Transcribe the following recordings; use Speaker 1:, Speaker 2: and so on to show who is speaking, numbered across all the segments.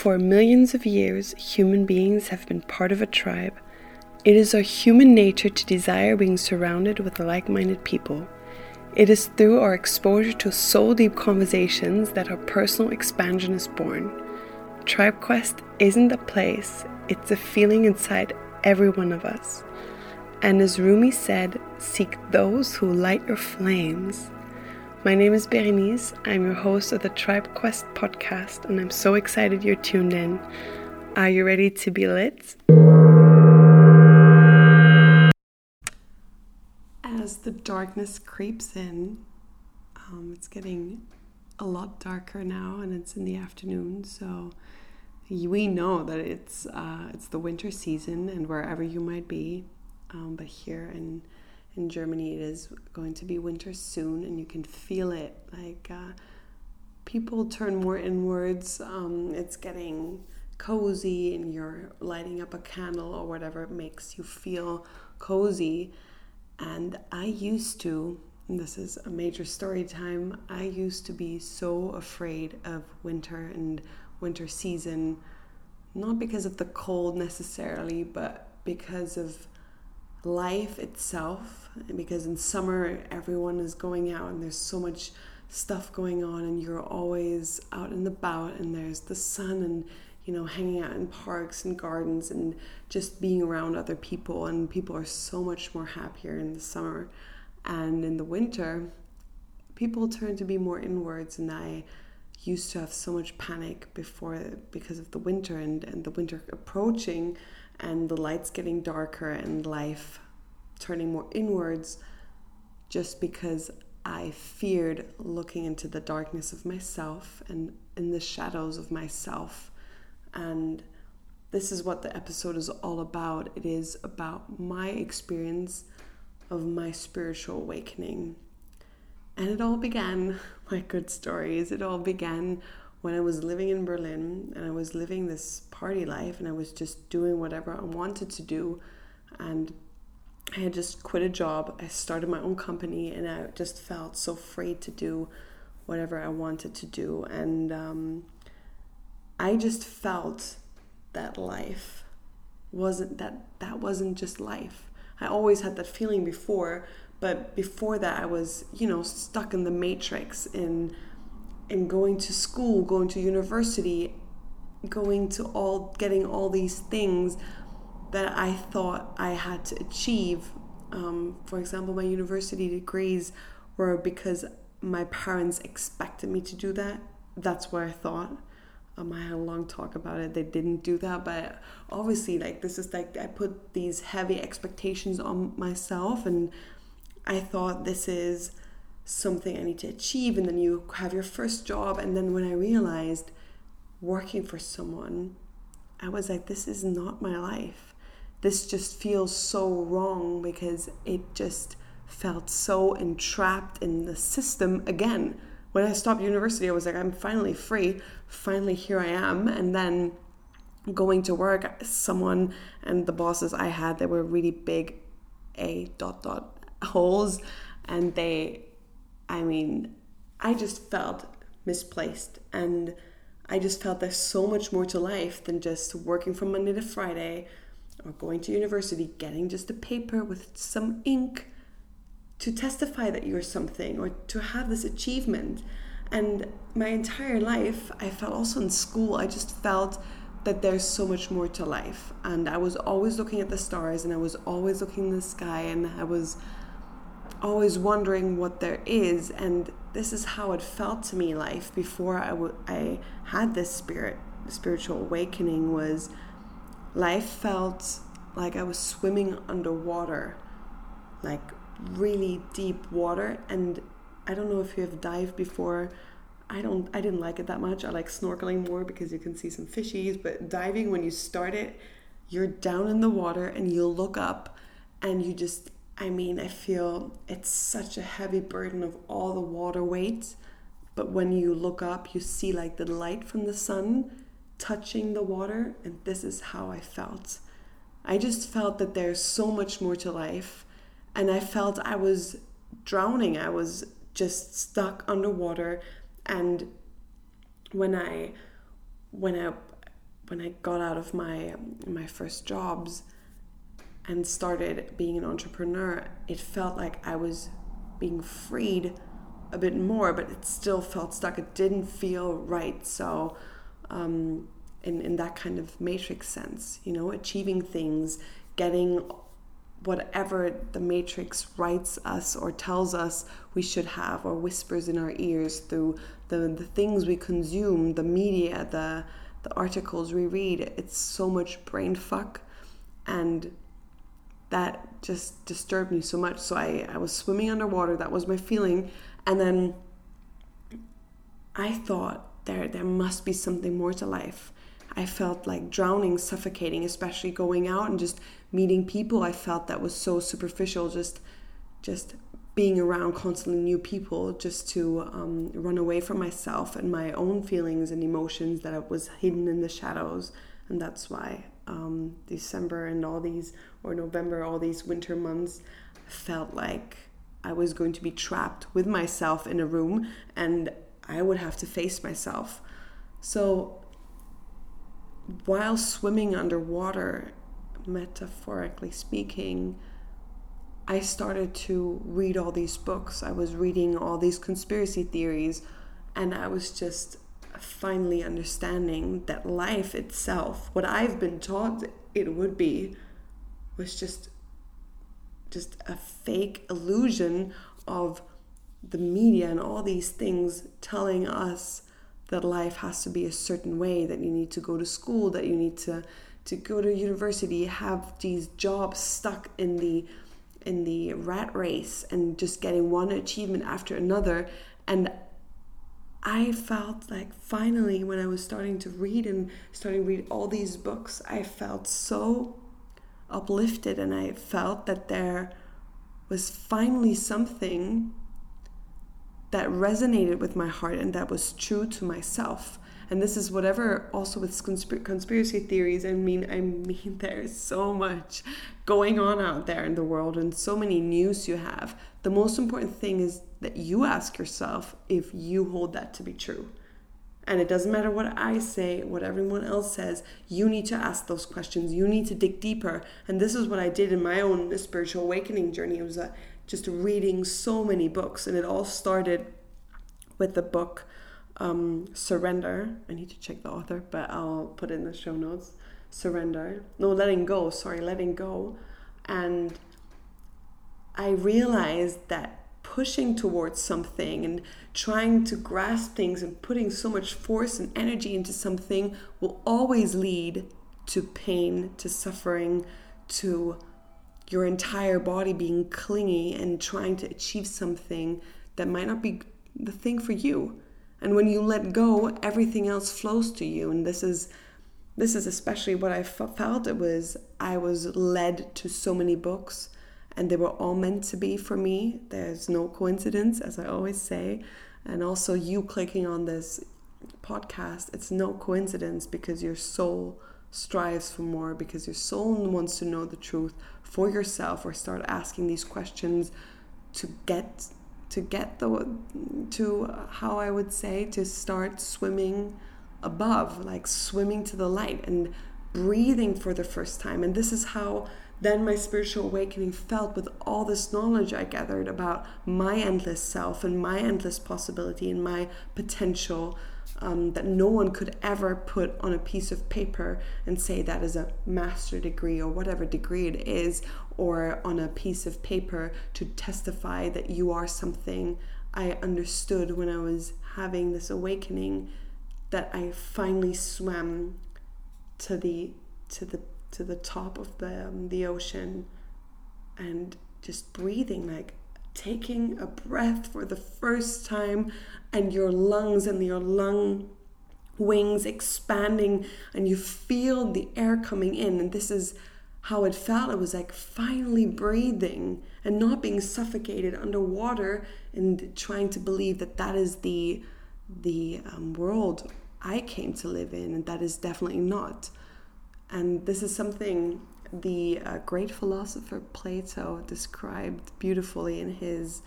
Speaker 1: For millions of years, human beings have been part of a tribe. It is our human nature to desire being surrounded with like minded people. It is through our exposure to soul deep conversations that our personal expansion is born. Tribe Quest isn't a place, it's a feeling inside every one of us. And as Rumi said, seek those who light your flames. My name is Berenice. I'm your host of the Tribe Quest podcast, and I'm so excited you're tuned in. Are you ready to be lit? As the darkness creeps in, um, it's getting a lot darker now, and it's in the afternoon, so we know that it's uh, it's the winter season, and wherever you might be, um, but here in in Germany it is going to be winter soon, and you can feel it. Like uh, people turn more inwards. Um, it's getting cozy, and you're lighting up a candle or whatever makes you feel cozy. And I used to, this is a major story time, I used to be so afraid of winter and winter season, not because of the cold necessarily, but because of life itself because in summer everyone is going out and there's so much stuff going on and you're always out and about and there's the sun and you know hanging out in parks and gardens and just being around other people and people are so much more happier in the summer. And in the winter people turn to be more inwards and i used to have so much panic before because of the winter and, and the winter approaching and the lights getting darker and life turning more inwards just because I feared looking into the darkness of myself and in the shadows of myself. And this is what the episode is all about. It is about my experience of my spiritual awakening. And it all began, my good stories, it all began when I was living in Berlin and I was living this party life and I was just doing whatever I wanted to do. And I had just quit a job. I started my own company and I just felt so free to do whatever I wanted to do. And um, I just felt that life wasn't that that wasn't just life. I always had that feeling before, but before that I was, you know, stuck in the matrix in in going to school, going to university, going to all getting all these things that I thought I had to achieve. Um, for example, my university degrees were because my parents expected me to do that. That's what I thought. Um, I had a long talk about it. They didn't do that, but obviously, like this is like I put these heavy expectations on myself, and I thought this is something I need to achieve, and then you have your first job. And then when I realized working for someone, I was like, this is not my life. This just feels so wrong because it just felt so entrapped in the system again. When I stopped university, I was like, I'm finally free. Finally, here I am. And then going to work, someone and the bosses I had, they were really big A dot dot holes. And they I mean, I just felt misplaced and I just felt there's so much more to life than just working from Monday to Friday or going to university, getting just a paper with some ink to testify that you're something or to have this achievement. And my entire life, I felt also in school, I just felt that there's so much more to life. And I was always looking at the stars and I was always looking in the sky and I was always wondering what there is and this is how it felt to me life before I, w- I had this spirit spiritual awakening was life felt like I was swimming underwater like really deep water and I don't know if you have dived before. I don't I didn't like it that much. I like snorkeling more because you can see some fishies but diving when you start it you're down in the water and you look up and you just I mean, I feel it's such a heavy burden of all the water weight. But when you look up, you see like the light from the sun touching the water, and this is how I felt. I just felt that there's so much more to life, and I felt I was drowning. I was just stuck underwater, and when I when I when I got out of my my first jobs and started being an entrepreneur, it felt like I was being freed a bit more, but it still felt stuck. It didn't feel right. So, um, in in that kind of matrix sense, you know, achieving things, getting whatever the matrix writes us or tells us we should have or whispers in our ears through the, the things we consume the media the the articles we read it's so much brain fuck and that just disturbed me so much. So I, I was swimming underwater. That was my feeling. And then i thought there there must be something more to life. I felt like drowning suffocating especially going out and just meeting people I felt that was so superficial, just just being around constantly new people just to um, run away from myself and my own feelings and emotions that was hidden in the shadows. And that's why um, december and all these or november all these winter months felt like i was going to be trapped with myself in a room and i would have to face myself so while swimming underwater metaphorically speaking, I started to read all these books. I was reading all these conspiracy theories, and I was just finally understanding that life itself, what I've been taught it would be, was just just a fake illusion of the media and all these things telling us that life has to be a certain way, that you need to go to school, that you need to to go to university, have these jobs stuck in the in the rat race and just getting one achievement after another. And I felt like finally when I was starting to read and starting to read all these books, I felt so uplifted and I felt that there was finally something that resonated with my heart and that was true to myself. And this is whatever also with conspir- conspiracy theories i mean i mean there's so much going on out there in the world and so many news you have. The most important thing is that you ask yourself if you hold that to be true and it doesn't matter what I say, what everyone else says, you need to ask those questions. You need to dig deeper. And this is what I did in my own spiritual awakening journey. It was a, just reading so many books. And it all started with the book um, Surrender. I need to check the author, but I'll put in the show notes. Surrender. No, letting go. Sorry, letting go. And I realized that pushing towards something and trying to grasp things and putting so much force and energy into something will always lead to pain, to suffering, to your entire body being clingy and trying to achieve something that might not be the thing for you. And when you let go, everything else flows to you. And this is this is especially what I felt. It was I was led to so many books, and they were all meant to be for me. There's no coincidence, as I always say. And also, you clicking on this podcast, it's no coincidence because your soul strives for more, because your soul wants to know the truth for yourself, or start asking these questions to get to get the to how I would say to start swimming above, like swimming to the light and breathing for the first time. And this is how then my spiritual awakening felt with all this knowledge I gathered about my endless self and my endless possibility and my potential um, that no one could ever put on a piece of paper and say that is a master degree or whatever degree it is, or on a piece of paper to testify that you are something. I understood when I was having this awakening that I finally swam to the to the to the top of the um, the ocean and just breathing like taking a breath for the first time and your lungs and your lung wings expanding and you feel the air coming in. And this is how it felt. It was like finally breathing and not being suffocated underwater and trying to believe that that is the the um, world i came to live in and that is definitely not and this is something the uh, great philosopher Plato described beautifully in his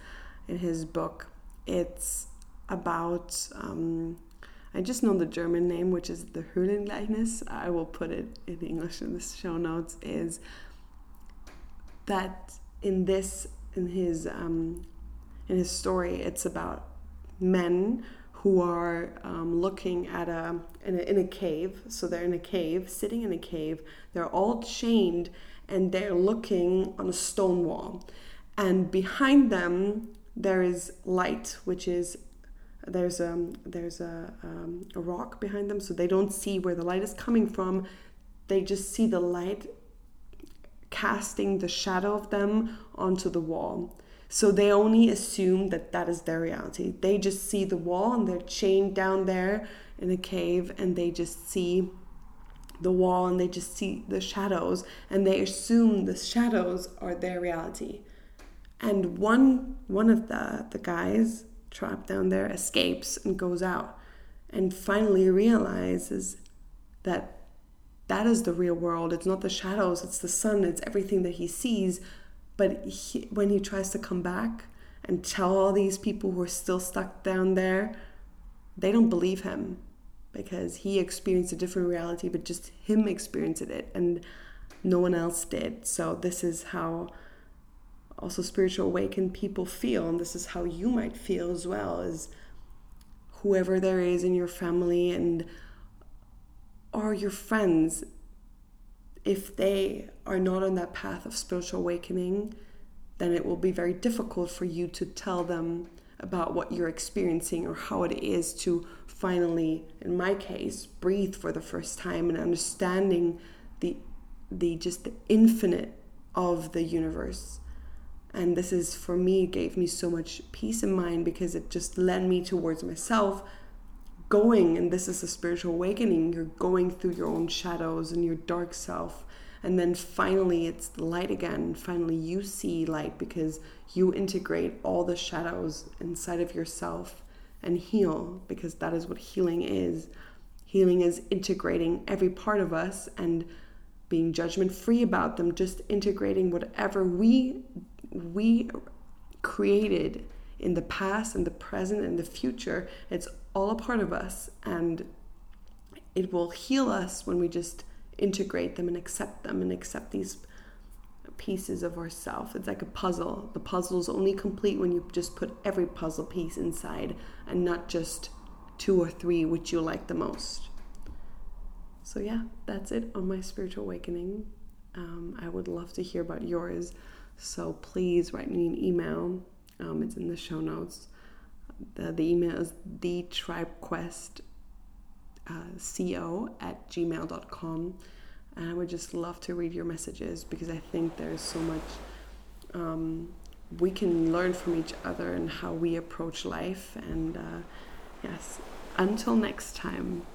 Speaker 1: in his book. It's about um, I just know the German name, which is the Höhlengleichnis. I will put it in English in the show notes. Is that in this in his um, in his story, it's about men who are um, looking at a in, a in a cave. So they're in a cave, sitting in a cave. They're all chained, and they're looking on a stone wall. And behind them, there is light, which is there's a there's a, um, a rock behind them, so they don't see where the light is coming from. They just see the light casting the shadow of them onto the wall. So they only assume that that is their reality. They just see the wall and they're chained down there in a cave and they just see the wall and they just see the shadows and they assume the shadows are their reality. And one one of the the guys trapped down there escapes and goes out and finally realizes that that is the real world. It's not the shadows, it's the sun, it's everything that he sees but he, when he tries to come back and tell all these people who are still stuck down there, they don't believe him because he experienced a different reality, but just him experienced it and no one else did. So, this is how also spiritual awakened people feel, and this is how you might feel as well as whoever there is in your family and or your friends if they are not on that path of spiritual awakening, then it will be very difficult for you to tell them about what you're experiencing or how it is to finally, in my case, breathe for the first time and understanding the the just the infinite of the universe. And this is for me gave me so much peace in mind because it just led me towards myself going and this is a spiritual awakening you're going through your own shadows and your dark self and then finally it's the light again finally you see light because you integrate all the shadows inside of yourself and heal because that is what healing is. Healing is integrating every part of us and being judgment free about them just integrating whatever we we created in the past and the present and the future. It's all a part of us and it will heal us when we just integrate them and accept them and accept these pieces of ourself. It's like a puzzle. The puzzle is only complete when you just put every puzzle piece inside and not just two or three which you like the most. So yeah, that's it on my spiritual awakening. Um, I would love to hear about yours. So please write me an email. Um, it's in the show notes. The, the email is the thetribequest uh, co at gmail.com. And I would just love to read your messages because I think there's so much um, we can learn from each other and how we approach life. And uh, yes, until next time.